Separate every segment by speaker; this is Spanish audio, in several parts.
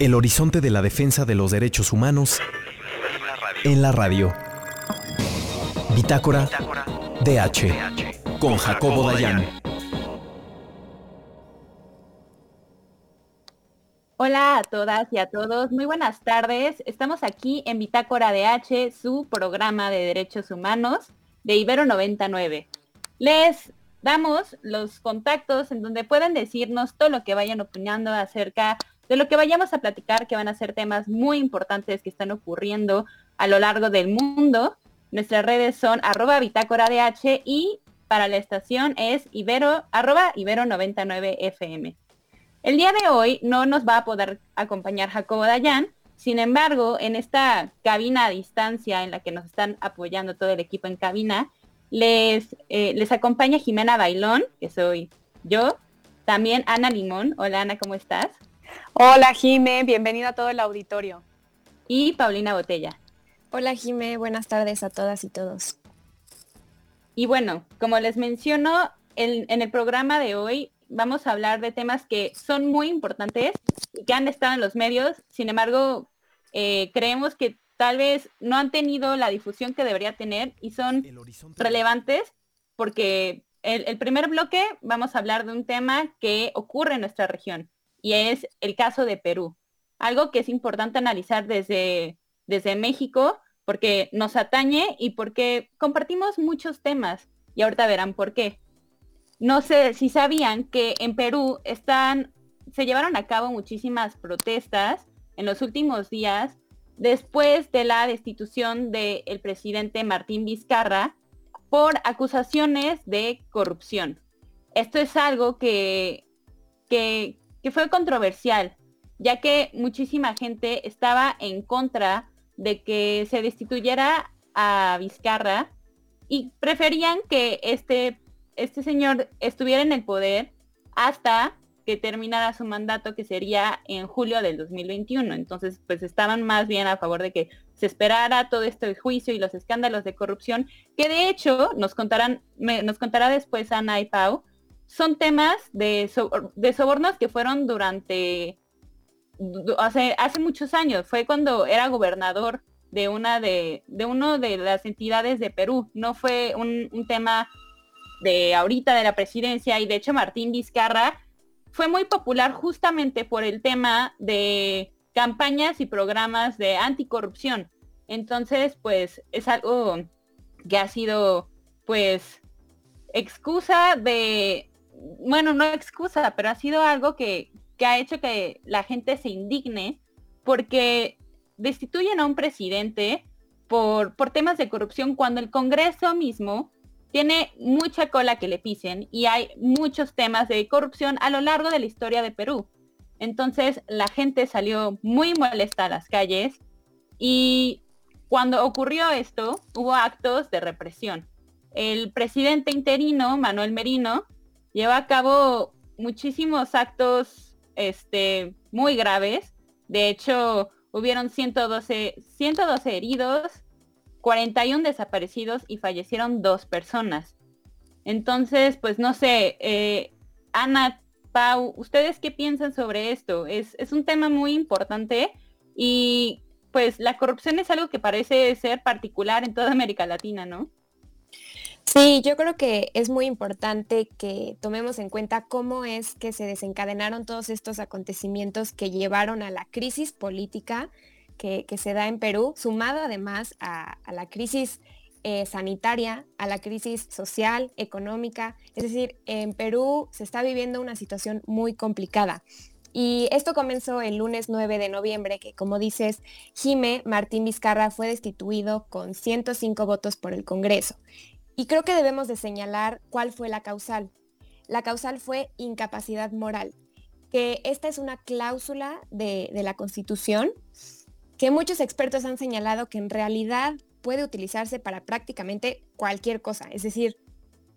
Speaker 1: El horizonte de la defensa de los derechos humanos en la radio. Bitácora DH con Jacobo Dayan.
Speaker 2: Hola a todas y a todos, muy buenas tardes. Estamos aquí en Bitácora DH, su programa de derechos humanos de Ibero 99. Les damos los contactos en donde pueden decirnos todo lo que vayan opinando acerca de lo que vayamos a platicar, que van a ser temas muy importantes que están ocurriendo a lo largo del mundo. Nuestras redes son arroba bitácora DH y para la estación es ibero, arroba ibero 99 FM. El día de hoy no nos va a poder acompañar Jacobo Dayan, sin embargo, en esta cabina a distancia en la que nos están apoyando todo el equipo en cabina, les, eh, les acompaña Jimena Bailón, que soy yo, también Ana Limón. Hola Ana, ¿cómo estás?
Speaker 3: Hola Jime, bienvenida a todo el auditorio.
Speaker 2: Y Paulina Botella.
Speaker 4: Hola Jime, buenas tardes a todas y todos.
Speaker 2: Y bueno, como les menciono, en el programa de hoy vamos a hablar de temas que son muy importantes y que han estado en los medios, sin embargo, eh, creemos que tal vez no han tenido la difusión que debería tener y son relevantes porque el primer bloque vamos a hablar de un tema que ocurre en nuestra región y es el caso de Perú. Algo que es importante analizar desde, desde México porque nos atañe y porque compartimos muchos temas y ahorita verán por qué. No sé si sabían que en Perú están, se llevaron a cabo muchísimas protestas en los últimos días después de la destitución del presidente Martín Vizcarra por acusaciones de corrupción. Esto es algo que, que, que fue controversial, ya que muchísima gente estaba en contra de que se destituyera a Vizcarra y preferían que este, este señor estuviera en el poder hasta que terminara su mandato, que sería en julio del 2021. Entonces, pues estaban más bien a favor de que se esperara todo este juicio y los escándalos de corrupción, que de hecho nos contarán, nos contará después Ana y Pau, son temas de, sobornos que fueron durante, hace, muchos años, fue cuando era gobernador de una de, de uno de las entidades de Perú, no fue un tema de ahorita de la presidencia y de hecho Martín Vizcarra fue muy popular justamente por el tema de campañas y programas de anticorrupción. Entonces, pues es algo que ha sido, pues, excusa de, bueno, no excusa, pero ha sido algo que, ha hecho que la gente se indigne porque destituyen a un presidente por, por temas de corrupción cuando el Congreso mismo tiene mucha cola que le pisen y hay muchos temas de corrupción a lo largo de la historia de Perú. Entonces la gente salió muy molesta a las calles y cuando ocurrió esto hubo actos de represión. El presidente interino, Manuel Merino, lleva a cabo muchísimos actos este, muy graves. De hecho, hubieron 112, 112 heridos, 41 desaparecidos y fallecieron dos personas. Entonces, pues no sé, eh, Ana, Pau, ¿ustedes qué piensan sobre esto? Es, es un tema muy importante y pues la corrupción es algo que parece ser particular en toda América Latina, ¿no?
Speaker 4: Sí, yo creo que es muy importante que tomemos en cuenta cómo es que se desencadenaron todos estos acontecimientos que llevaron a la crisis política que, se da en Perú, sumado además a, la crisis eh, sanitaria, a la crisis social, económica. Es decir, en Perú se está viviendo una situación muy complicada. Y esto comenzó el lunes 9 de noviembre, que como dices, Jime Martín Vizcarra fue destituido con 105 votos por el Congreso. Y creo que debemos de señalar cuál fue la causal. La causal fue incapacidad moral, que esta es una cláusula de, la Constitución que muchos expertos han señalado que en realidad puede utilizarse para prácticamente cualquier cosa. Es decir,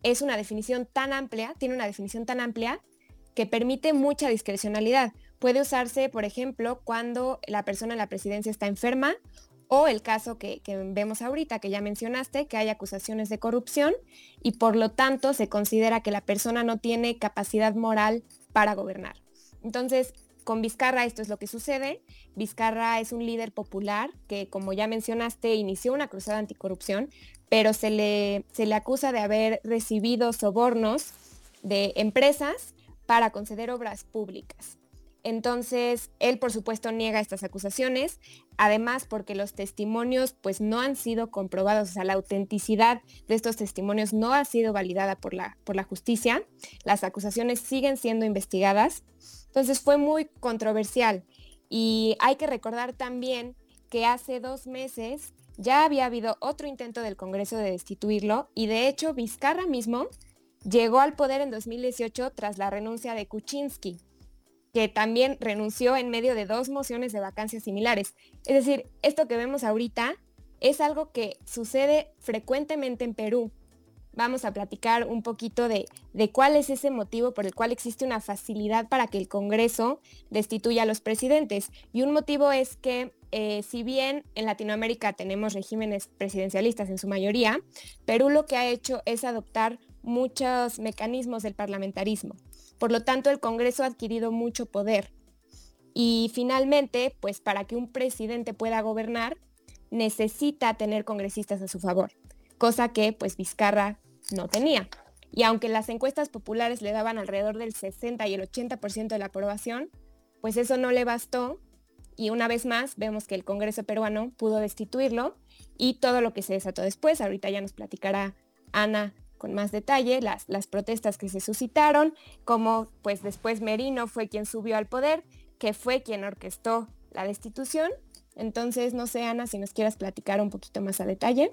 Speaker 4: es una definición tan amplia, tiene una definición tan amplia que permite mucha discrecionalidad. Puede usarse, por ejemplo, cuando la persona en la presidencia está enferma o el caso que, vemos ahorita, que ya mencionaste, que hay acusaciones de corrupción y por lo tanto se considera que la persona no tiene capacidad moral para gobernar. Entonces, con Vizcarra esto es lo que sucede. Vizcarra es un líder popular que, como ya mencionaste, inició una cruzada anticorrupción, pero se le, se le acusa de haber recibido sobornos de empresas para conceder obras públicas. Entonces, él por supuesto niega estas acusaciones, además porque los testimonios pues no han sido comprobados, o sea, la autenticidad de estos testimonios no ha sido validada por la, por la justicia, las acusaciones siguen siendo investigadas, entonces fue muy controversial. Y hay que recordar también que hace dos meses ya había habido otro intento del Congreso de destituirlo y de hecho Vizcarra mismo llegó al poder en 2018 tras la renuncia de Kuczynski que también renunció en medio de dos mociones de vacancias similares. Es decir, esto que vemos ahorita es algo que sucede frecuentemente en Perú. Vamos a platicar un poquito de, de, cuál es ese motivo por el cual existe una facilidad para que el Congreso destituya a los presidentes. Y un motivo es que eh, si bien en Latinoamérica tenemos regímenes presidencialistas en su mayoría, Perú lo que ha hecho es adoptar muchos mecanismos del parlamentarismo. Por lo tanto, el Congreso ha adquirido mucho poder. Y finalmente, pues para que un presidente pueda gobernar, necesita tener congresistas a su favor, cosa que pues Vizcarra no tenía. Y aunque las encuestas populares le daban alrededor del 60 y el 80% de la aprobación, pues eso no le bastó y una vez más vemos que el Congreso peruano pudo destituirlo y todo lo que se desató después, ahorita ya nos platicará Ana con más detalle las, las protestas que se suscitaron, como pues después Merino fue quien subió al poder, que fue quien orquestó la destitución. Entonces, no sé, Ana, si nos quieras platicar un poquito más a detalle.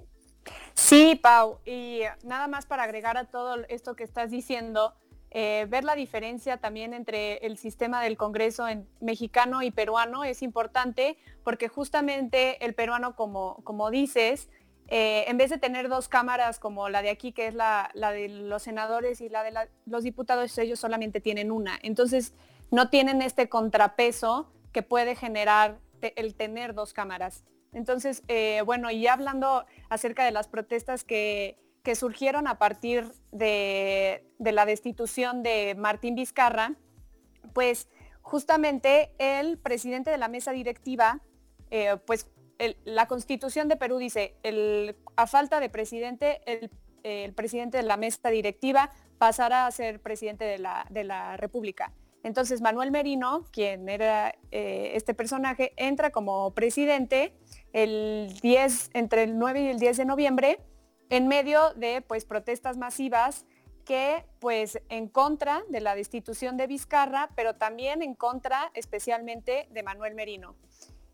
Speaker 3: Sí, Pau, y nada más para agregar a todo esto que estás diciendo, eh, ver la diferencia también entre el sistema del Congreso en mexicano y peruano es importante porque justamente el peruano, como, como dices, eh, en vez de tener dos cámaras como la de aquí, que es la, de los senadores y la de los diputados, ellos solamente tienen una. Entonces, no tienen este contrapeso que puede generar el tener dos cámaras. Entonces, eh, bueno, y hablando acerca de las protestas que, surgieron a partir de, la destitución de Martín Vizcarra, pues justamente el presidente de la mesa directiva, eh, pues la constitución de Perú dice, a falta de presidente, el, presidente de la mesa directiva pasará a ser presidente de la, República. Entonces Manuel Merino, quien era eh, este personaje, entra como presidente el 10, entre el 9 y el 10 de noviembre, en medio de pues, protestas masivas que pues en contra de la destitución de Vizcarra, pero también en contra especialmente de Manuel Merino.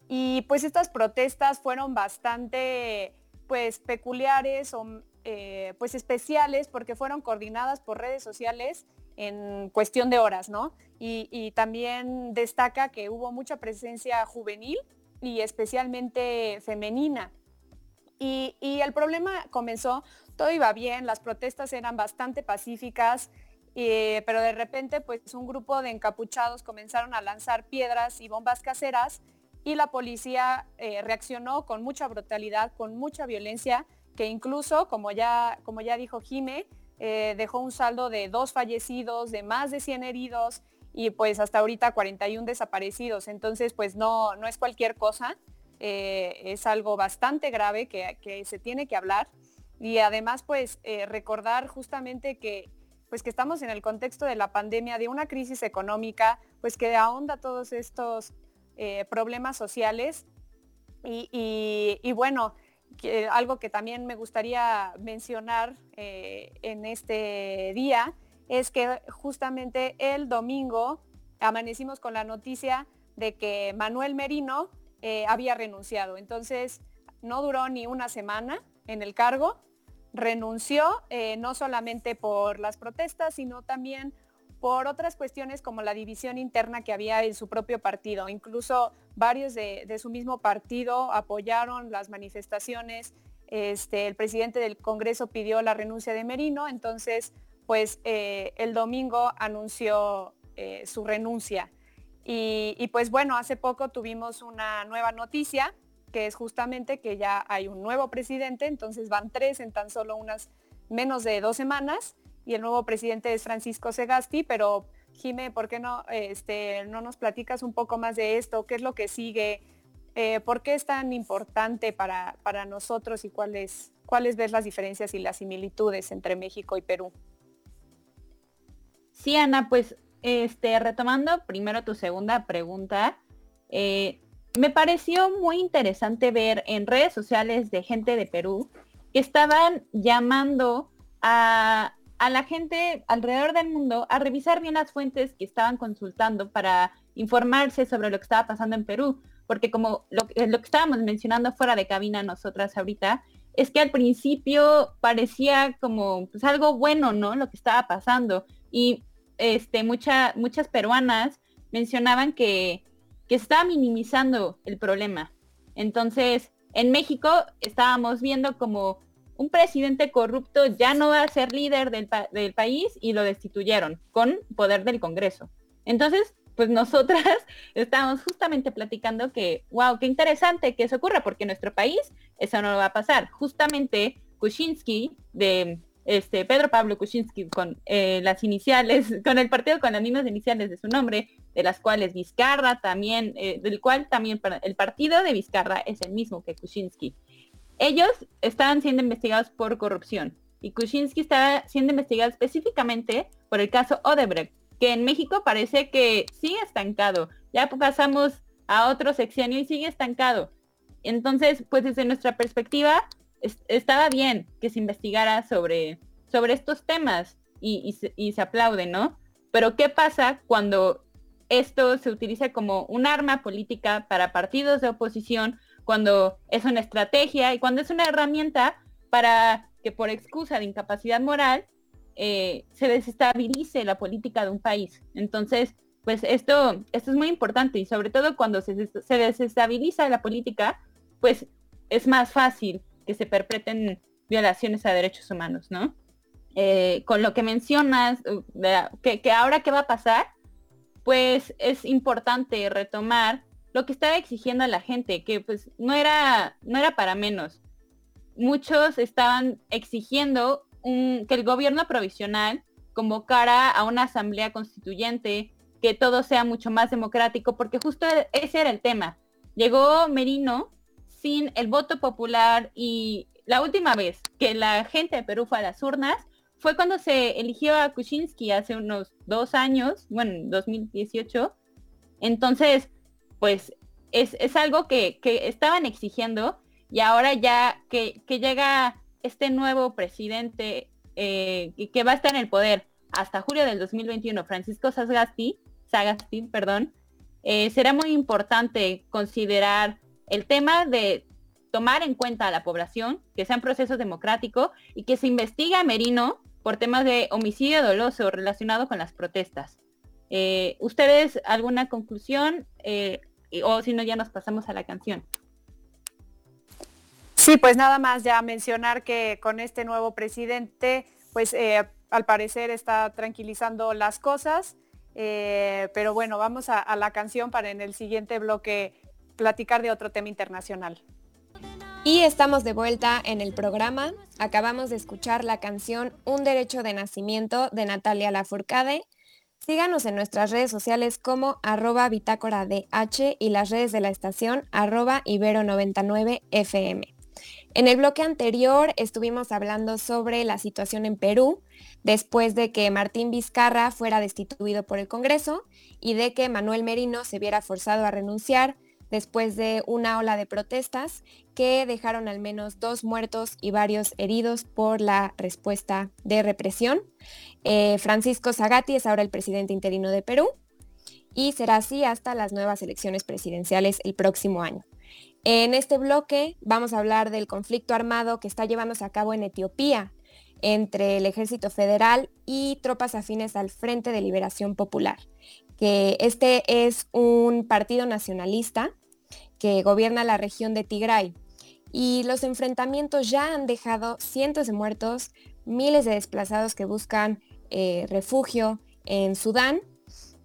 Speaker 3: Y pues estas protestas fueron bastante pues peculiares o eh, pues especiales porque fueron coordinadas por redes sociales en cuestión de horas, ¿no? Y, también destaca que hubo mucha presencia juvenil y especialmente femenina. Y, el problema comenzó, todo iba bien, las protestas eran bastante pacíficas, eh, pero de repente pues un grupo de encapuchados comenzaron a lanzar piedras y bombas caseras y la policía eh, reaccionó con mucha brutalidad, con mucha violencia, que incluso, como ya, como ya dijo Jime, eh, dejó un saldo de dos fallecidos, de más de 100 heridos y pues hasta ahorita 41 desaparecidos. Entonces, pues no, no es cualquier cosa, eh, es algo bastante grave que, que, se tiene que hablar. Y además, pues recordar justamente que pues que estamos en el contexto de la pandemia, de una crisis económica, pues que ahonda todos estos eh, problemas sociales. Y, bueno, algo que también me gustaría mencionar eh, en este día es que justamente el domingo amanecimos con la noticia de que Manuel Merino eh, había renunciado. Entonces, no duró ni una semana en el cargo, renunció no solamente por las protestas, sino también por otras cuestiones como la división interna que había en su propio partido. Incluso varios de, su mismo partido apoyaron las manifestaciones. Este, el presidente del Congreso pidió la renuncia de Merino, entonces pues eh, el domingo anunció eh, su renuncia. Y, y, pues bueno, hace poco tuvimos una nueva noticia, que es justamente que ya hay un nuevo presidente, entonces van tres en tan solo unas menos de dos semanas y el nuevo presidente es Francisco Segasti, pero Jime, ¿por qué no, este, no nos platicas un poco más de esto? ¿Qué es lo que sigue? Eh, ¿Por qué es tan importante para, para nosotros y cuáles, cuáles ves las diferencias y las similitudes entre México y Perú?
Speaker 2: Sí, Ana, pues este, retomando primero tu segunda pregunta, eh, me pareció muy interesante ver en redes sociales de gente de Perú que estaban llamando a, la gente alrededor del mundo a revisar bien las fuentes que estaban consultando para informarse sobre lo que estaba pasando en Perú. Porque como lo, que estábamos mencionando fuera de cabina nosotras ahorita, es que al principio parecía como pues, algo bueno, ¿no? Lo que estaba pasando. Y este, muchas peruanas mencionaban que que está minimizando el problema. Entonces, en México estábamos viendo como un presidente corrupto ya no va a ser líder del, país y lo destituyeron con poder del Congreso. Entonces, pues nosotras estábamos justamente platicando que, wow, qué interesante que eso ocurra, porque en nuestro país eso no va a pasar. Justamente Kuczynski de este, Pedro Pablo Kuczynski con eh, las iniciales, con el partido con las mismas iniciales de su nombre, de las cuales Vizcarra también, eh, del cual también el partido de Vizcarra es el mismo que Kuczynski. Ellos estaban siendo investigados por corrupción y Kuczynski está siendo investigado específicamente por el caso Odebrecht, que en México parece que sigue estancado. Ya pasamos a otro sexenio y sigue estancado. Entonces, pues desde nuestra perspectiva, estaba bien que se investigara sobre, sobre estos temas y, se, aplaude, ¿no? Pero ¿qué pasa cuando esto se utiliza como un arma política para partidos de oposición, cuando es una estrategia y cuando es una herramienta para que por excusa de incapacidad moral eh, se desestabilice la política de un país. Entonces, pues esto, esto es muy importante y sobre todo cuando se, se desestabiliza la política, pues es más fácil que se perpetren violaciones a derechos humanos, ¿no? Eh, con lo que mencionas, uh, que, ahora qué va a pasar, pues es importante retomar lo que estaba exigiendo a la gente, que pues no era, no era para menos. Muchos estaban exigiendo que el gobierno provisional convocara a una asamblea constituyente, que todo sea mucho más democrático, porque justo ese era el tema. Llegó Merino sin el voto popular y la última vez que la gente de Perú fue a las urnas fue cuando se eligió a Kuczynski hace unos dos años, bueno, en 2018. Entonces, pues es, algo que, estaban exigiendo y ahora ya que, llega este nuevo presidente eh, que va a estar en el poder hasta julio del 2021, Francisco Sagasti, Sagasti, perdón, eh, será muy importante considerar el tema de tomar en cuenta a la población, que sea un proceso democrático y que se investigue a Merino por temas de homicidio doloso relacionado con las protestas. Eh, ¿Ustedes alguna conclusión? Eh, o si no, ya nos pasamos a la canción.
Speaker 3: Sí, pues nada más ya mencionar que con este nuevo presidente, pues eh, al parecer está tranquilizando las cosas. pero bueno, vamos a la canción para en el siguiente bloque platicar de otro tema internacional.
Speaker 4: Y estamos de vuelta en el programa. Acabamos de escuchar la canción Un Derecho de Nacimiento de Natalia Lafourcade. Síganos en nuestras redes sociales como arroba bitácora DH y las redes de la estación arroba ibero99fm. En el bloque anterior estuvimos hablando sobre la situación en Perú después de que Martín Vizcarra fuera destituido por el Congreso y de que Manuel Merino se viera forzado a renunciar después de una ola de protestas que dejaron al menos dos muertos y varios heridos por la respuesta de represión. Eh, Francisco Zagatti es ahora el presidente interino de Perú y será así hasta las nuevas elecciones presidenciales el próximo año. En este bloque vamos a hablar del conflicto armado que está llevándose a cabo en Etiopía entre el ejército federal y tropas afines al Frente de Liberación Popular que este es un partido nacionalista que gobierna la región de Tigray. Y los enfrentamientos ya han dejado cientos de muertos, miles de desplazados que buscan eh, refugio en Sudán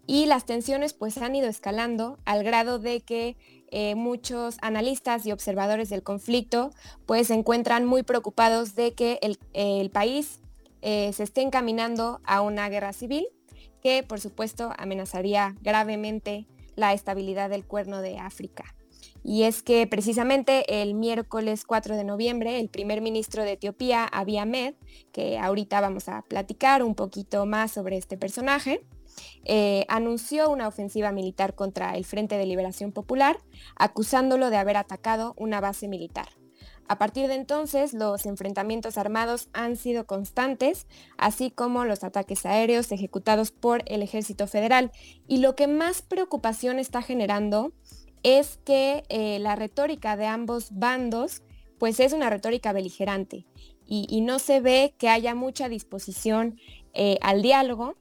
Speaker 4: y las tensiones pues han ido escalando al grado de que eh, muchos analistas y observadores del conflicto pues se encuentran muy preocupados de que el, país eh, se esté encaminando a una guerra civil que por supuesto amenazaría gravemente la estabilidad del cuerno de África. Y es que precisamente el miércoles 4 de noviembre, el primer ministro de Etiopía, Abiy Ahmed, que ahorita vamos a platicar un poquito más sobre este personaje, eh, anunció una ofensiva militar contra el Frente de Liberación Popular, acusándolo de haber atacado una base militar. A partir de entonces, los enfrentamientos armados han sido constantes, así como los ataques aéreos ejecutados por el Ejército Federal. Y lo que más preocupación está generando es que eh, la retórica de ambos bandos pues es una retórica beligerante y, no se ve que haya mucha disposición eh, al diálogo.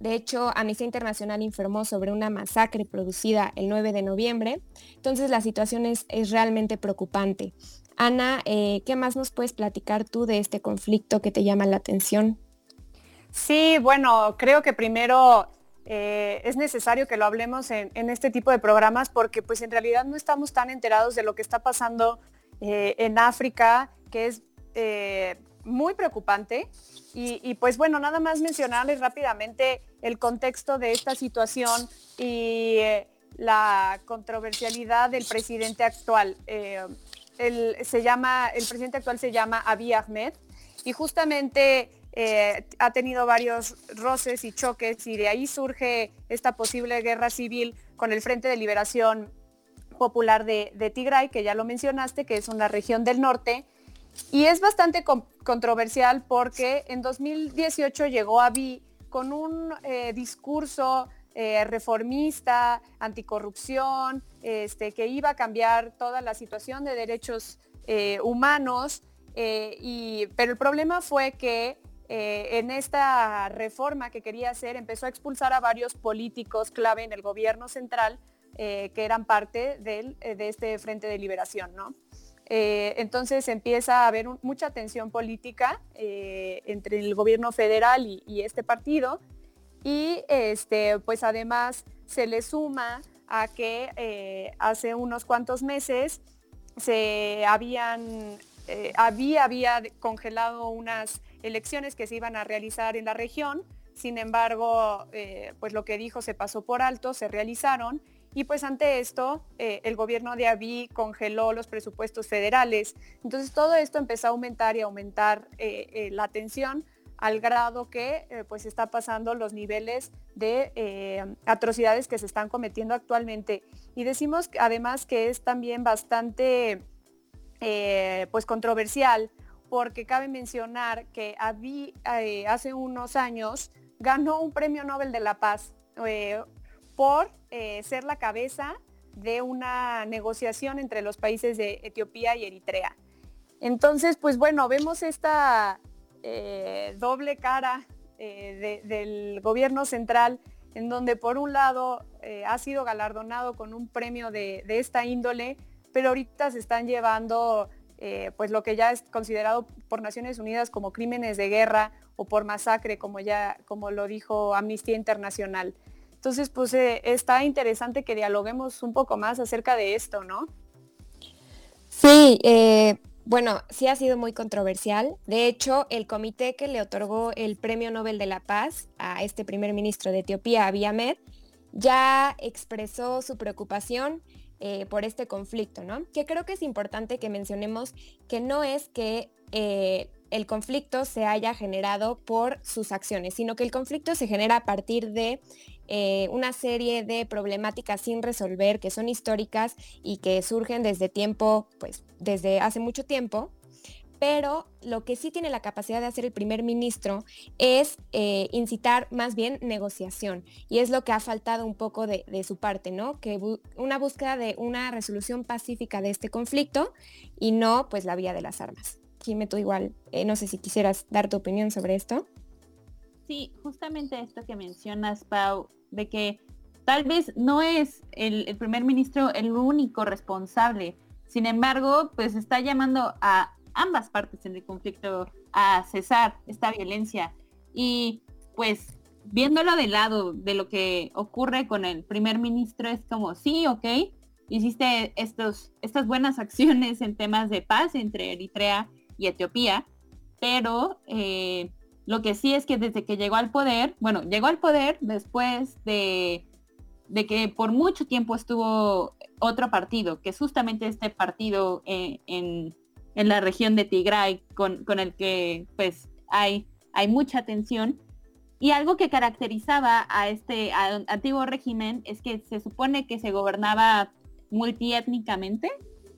Speaker 4: De hecho, Amnistía Internacional informó sobre una masacre producida el 9 de noviembre, entonces la situación es, realmente preocupante. Ana, eh, ¿qué más nos puedes platicar tú de este conflicto que te llama la atención?
Speaker 3: Sí, bueno, creo que primero eh, es necesario que lo hablemos en, este tipo de programas porque pues en realidad no estamos tan enterados de lo que está pasando eh, en África, que es eh, muy preocupante. Y, pues bueno, nada más mencionarles rápidamente el contexto de esta situación y la controversialidad del presidente actual. se llama, el presidente actual se llama Abiy Ahmed y justamente eh, ha tenido varios roces y choques y de ahí surge esta posible guerra civil con el Frente de Liberación Popular de, Tigray, que ya lo mencionaste, que es una región del norte. Y es bastante controversial porque en 2018 llegó Abiy con un eh, discurso eh, reformista, anticorrupción, este, que iba a cambiar toda la situación de derechos humanos. pero el problema fue que eh, en esta reforma que quería hacer empezó a expulsar a varios políticos clave en el gobierno central eh, que eran parte eh, de este Frente de Liberación. entonces empieza a haber mucha tensión política entre el gobierno federal y, este partido y este, pues además se le suma a que hace unos cuantos meses se habían, había, había congelado unas elecciones que se iban a realizar en la región. Sin embargo, eh, pues lo que dijo se pasó por alto, se realizaron y pues ante esto eh, el gobierno de Abiy congeló los presupuestos federales. Entonces todo esto empezó a aumentar y aumentar eh, la tensión al grado que pues está pasando los niveles de atrocidades que se están cometiendo actualmente. Y decimos además que es también bastante pues controversial porque cabe mencionar que eh, hace unos años ganó un premio Nobel de la Paz eh, por eh, ser la cabeza de una negociación entre los países de Etiopía y Eritrea. Entonces, pues bueno, vemos esta doble cara del gobierno central en donde por un lado ha sido galardonado con un premio de, de, esta índole, pero ahorita se están llevando eh, pues lo que ya es considerado por Naciones Unidas como crímenes de guerra o por masacre, como ya como lo dijo Amnistía Internacional. Entonces, pues eh, está interesante que dialoguemos un poco más acerca de esto, ¿no?
Speaker 4: Sí, eh, bueno, sí ha sido muy controversial. De hecho, el comité que le otorgó el Premio Nobel de la Paz a este primer ministro de Etiopía, Abiy Ahmed, ya expresó su preocupación eh, por este conflicto, ¿no? Que creo que es importante que mencionemos que no es que eh, el conflicto se haya generado por sus acciones, sino que el conflicto se genera a partir de eh, una serie de problemáticas sin resolver que son históricas y que surgen desde tiempo, pues desde hace mucho tiempo, pero lo que sí tiene la capacidad de hacer el primer ministro es eh, incitar más bien negociación. Y es lo que ha faltado un poco de, su parte, ¿no? Que una búsqueda de una resolución pacífica de este conflicto y no pues la vía de las armas. Jimé, tú igual, eh, no sé si quisieras dar tu opinión sobre esto.
Speaker 2: Sí, justamente esto que mencionas, Pau, de que tal vez no es el, el primer ministro el único responsable. Sin embargo, pues está llamando a ambas partes en el conflicto a cesar esta violencia. Y pues viéndolo de lado de lo que ocurre con el primer ministro es como, sí, ok, hiciste estos, estas buenas acciones en temas de paz entre Eritrea y Etiopía, pero eh, Lo que sí es que desde que llegó al poder, bueno, llegó al poder después de, de que por mucho tiempo estuvo otro partido, que justamente este partido eh, en, en, la región de Tigray, con, con el que pues hay, hay mucha tensión. Y algo que caracterizaba a este antiguo régimen es que se supone que se gobernaba multiétnicamente.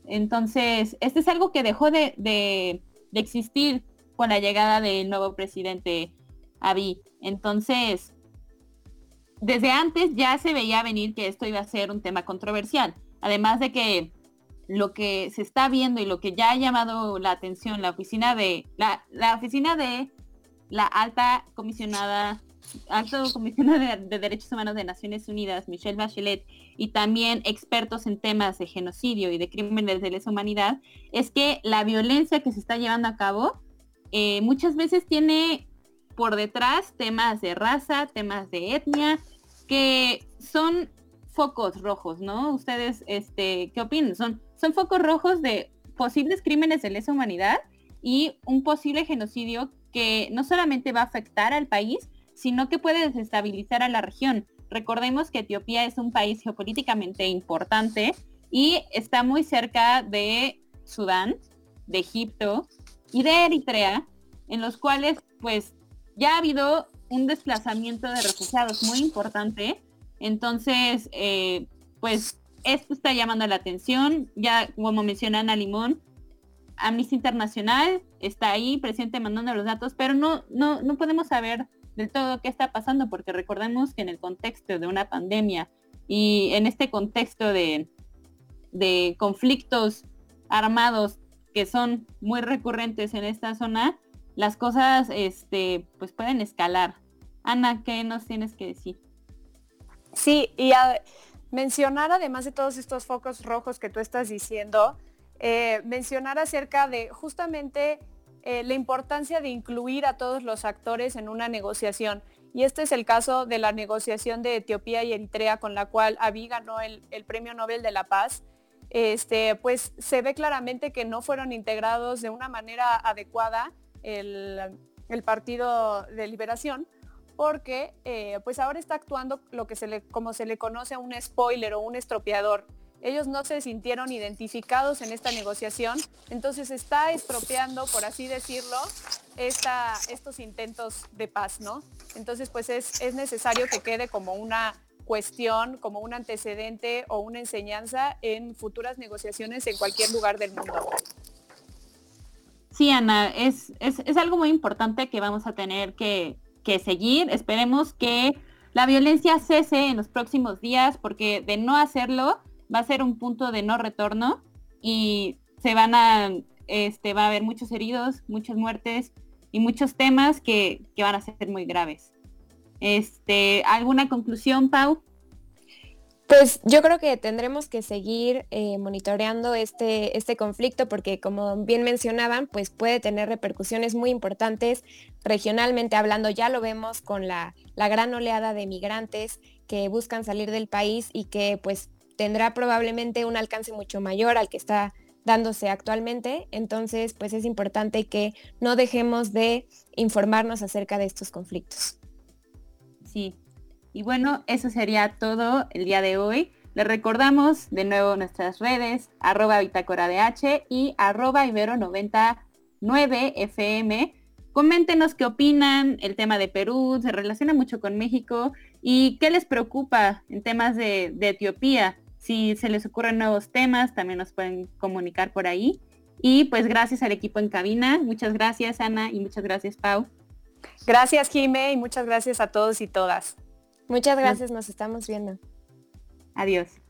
Speaker 2: Entonces, este es algo que dejó de, existir con la llegada del nuevo presidente Abiy. Entonces, desde antes ya se veía venir que esto iba a ser un tema controversial. Además de que lo que se está viendo y lo que ya ha llamado la atención la oficina de la, la oficina de la alta comisionada, alto comisionada de, derechos humanos de Naciones Unidas, Michelle Bachelet, y también expertos en temas de genocidio y de crímenes de lesa humanidad, es que la violencia que se está llevando a cabo eh, muchas veces tiene por detrás temas de raza, temas de etnia, que son focos rojos, ¿no? Ustedes, este, ¿qué opinan? Son, son focos rojos de posibles crímenes de lesa humanidad y un posible genocidio que no solamente va a afectar al país, sino que puede desestabilizar a la región. Recordemos que Etiopía es un país geopolíticamente importante y está muy cerca de Sudán, de Egipto y de Eritrea, en los cuales pues ya ha habido un desplazamiento de refugiados muy importante. Entonces, eh, pues esto está llamando la atención. Ya como menciona Ana Limón, Amnistía Internacional está ahí presente mandando los datos, pero no, no, no podemos saber del todo qué está pasando, porque recordemos que en el contexto de una pandemia y en este contexto de, de conflictos armados que son muy recurrentes en esta zona, las cosas este, pues pueden escalar. Ana, ¿qué nos tienes que decir?
Speaker 3: Sí, y mencionar además de todos estos focos rojos que tú estás diciendo, eh, mencionar acerca de justamente eh, la importancia de incluir a todos los actores en una negociación. Y este es el caso de la negociación de Etiopía y Eritrea con la cual Abiy ganó el, Premio Nobel de la Paz. Este, pues se ve claramente que no fueron integrados de una manera adecuada el, Partido de Liberación, porque eh, pues ahora está actuando lo que se le, como se le conoce a un spoiler o un estropeador ellos no se sintieron identificados en esta negociación, entonces está estropeando, por así decirlo, estos intentos de paz, ¿no? Entonces, pues es, es necesario que quede como una cuestión, como un antecedente o una enseñanza en futuras negociaciones en cualquier lugar del mundo.
Speaker 2: Sí, Ana, es, es, algo muy importante que vamos a tener que, que, seguir. Esperemos que la violencia cese en los próximos días, porque de no hacerlo, va a ser un punto de no retorno y se van a, este, va a haber muchos heridos, muchas muertes y muchos temas que, van a ser muy graves. Este, ¿Alguna conclusión, Pau?
Speaker 4: Pues yo creo que tendremos que seguir eh, monitoreando este, este conflicto porque como bien mencionaban, pues puede tener repercusiones muy importantes regionalmente hablando. Ya lo vemos con la, la gran oleada de migrantes que buscan salir del país y que pues tendrá probablemente un alcance mucho mayor al que está dándose actualmente. Entonces, pues es importante que no dejemos de informarnos acerca de estos conflictos.
Speaker 2: Sí. Y bueno, eso sería todo el día de hoy. Les recordamos de nuevo nuestras redes, arroba bitácora H y arroba ibero99fm. Coméntenos qué opinan, el tema de Perú se relaciona mucho con México y qué les preocupa en temas de, de Etiopía. Si se les ocurren nuevos temas, también nos pueden comunicar por ahí. Y pues gracias al equipo en cabina. Muchas gracias, Ana, y muchas gracias, Pau.
Speaker 3: Gracias, Jime, y muchas gracias a todos y todas.
Speaker 4: Muchas gracias, nos estamos viendo.
Speaker 2: Adiós.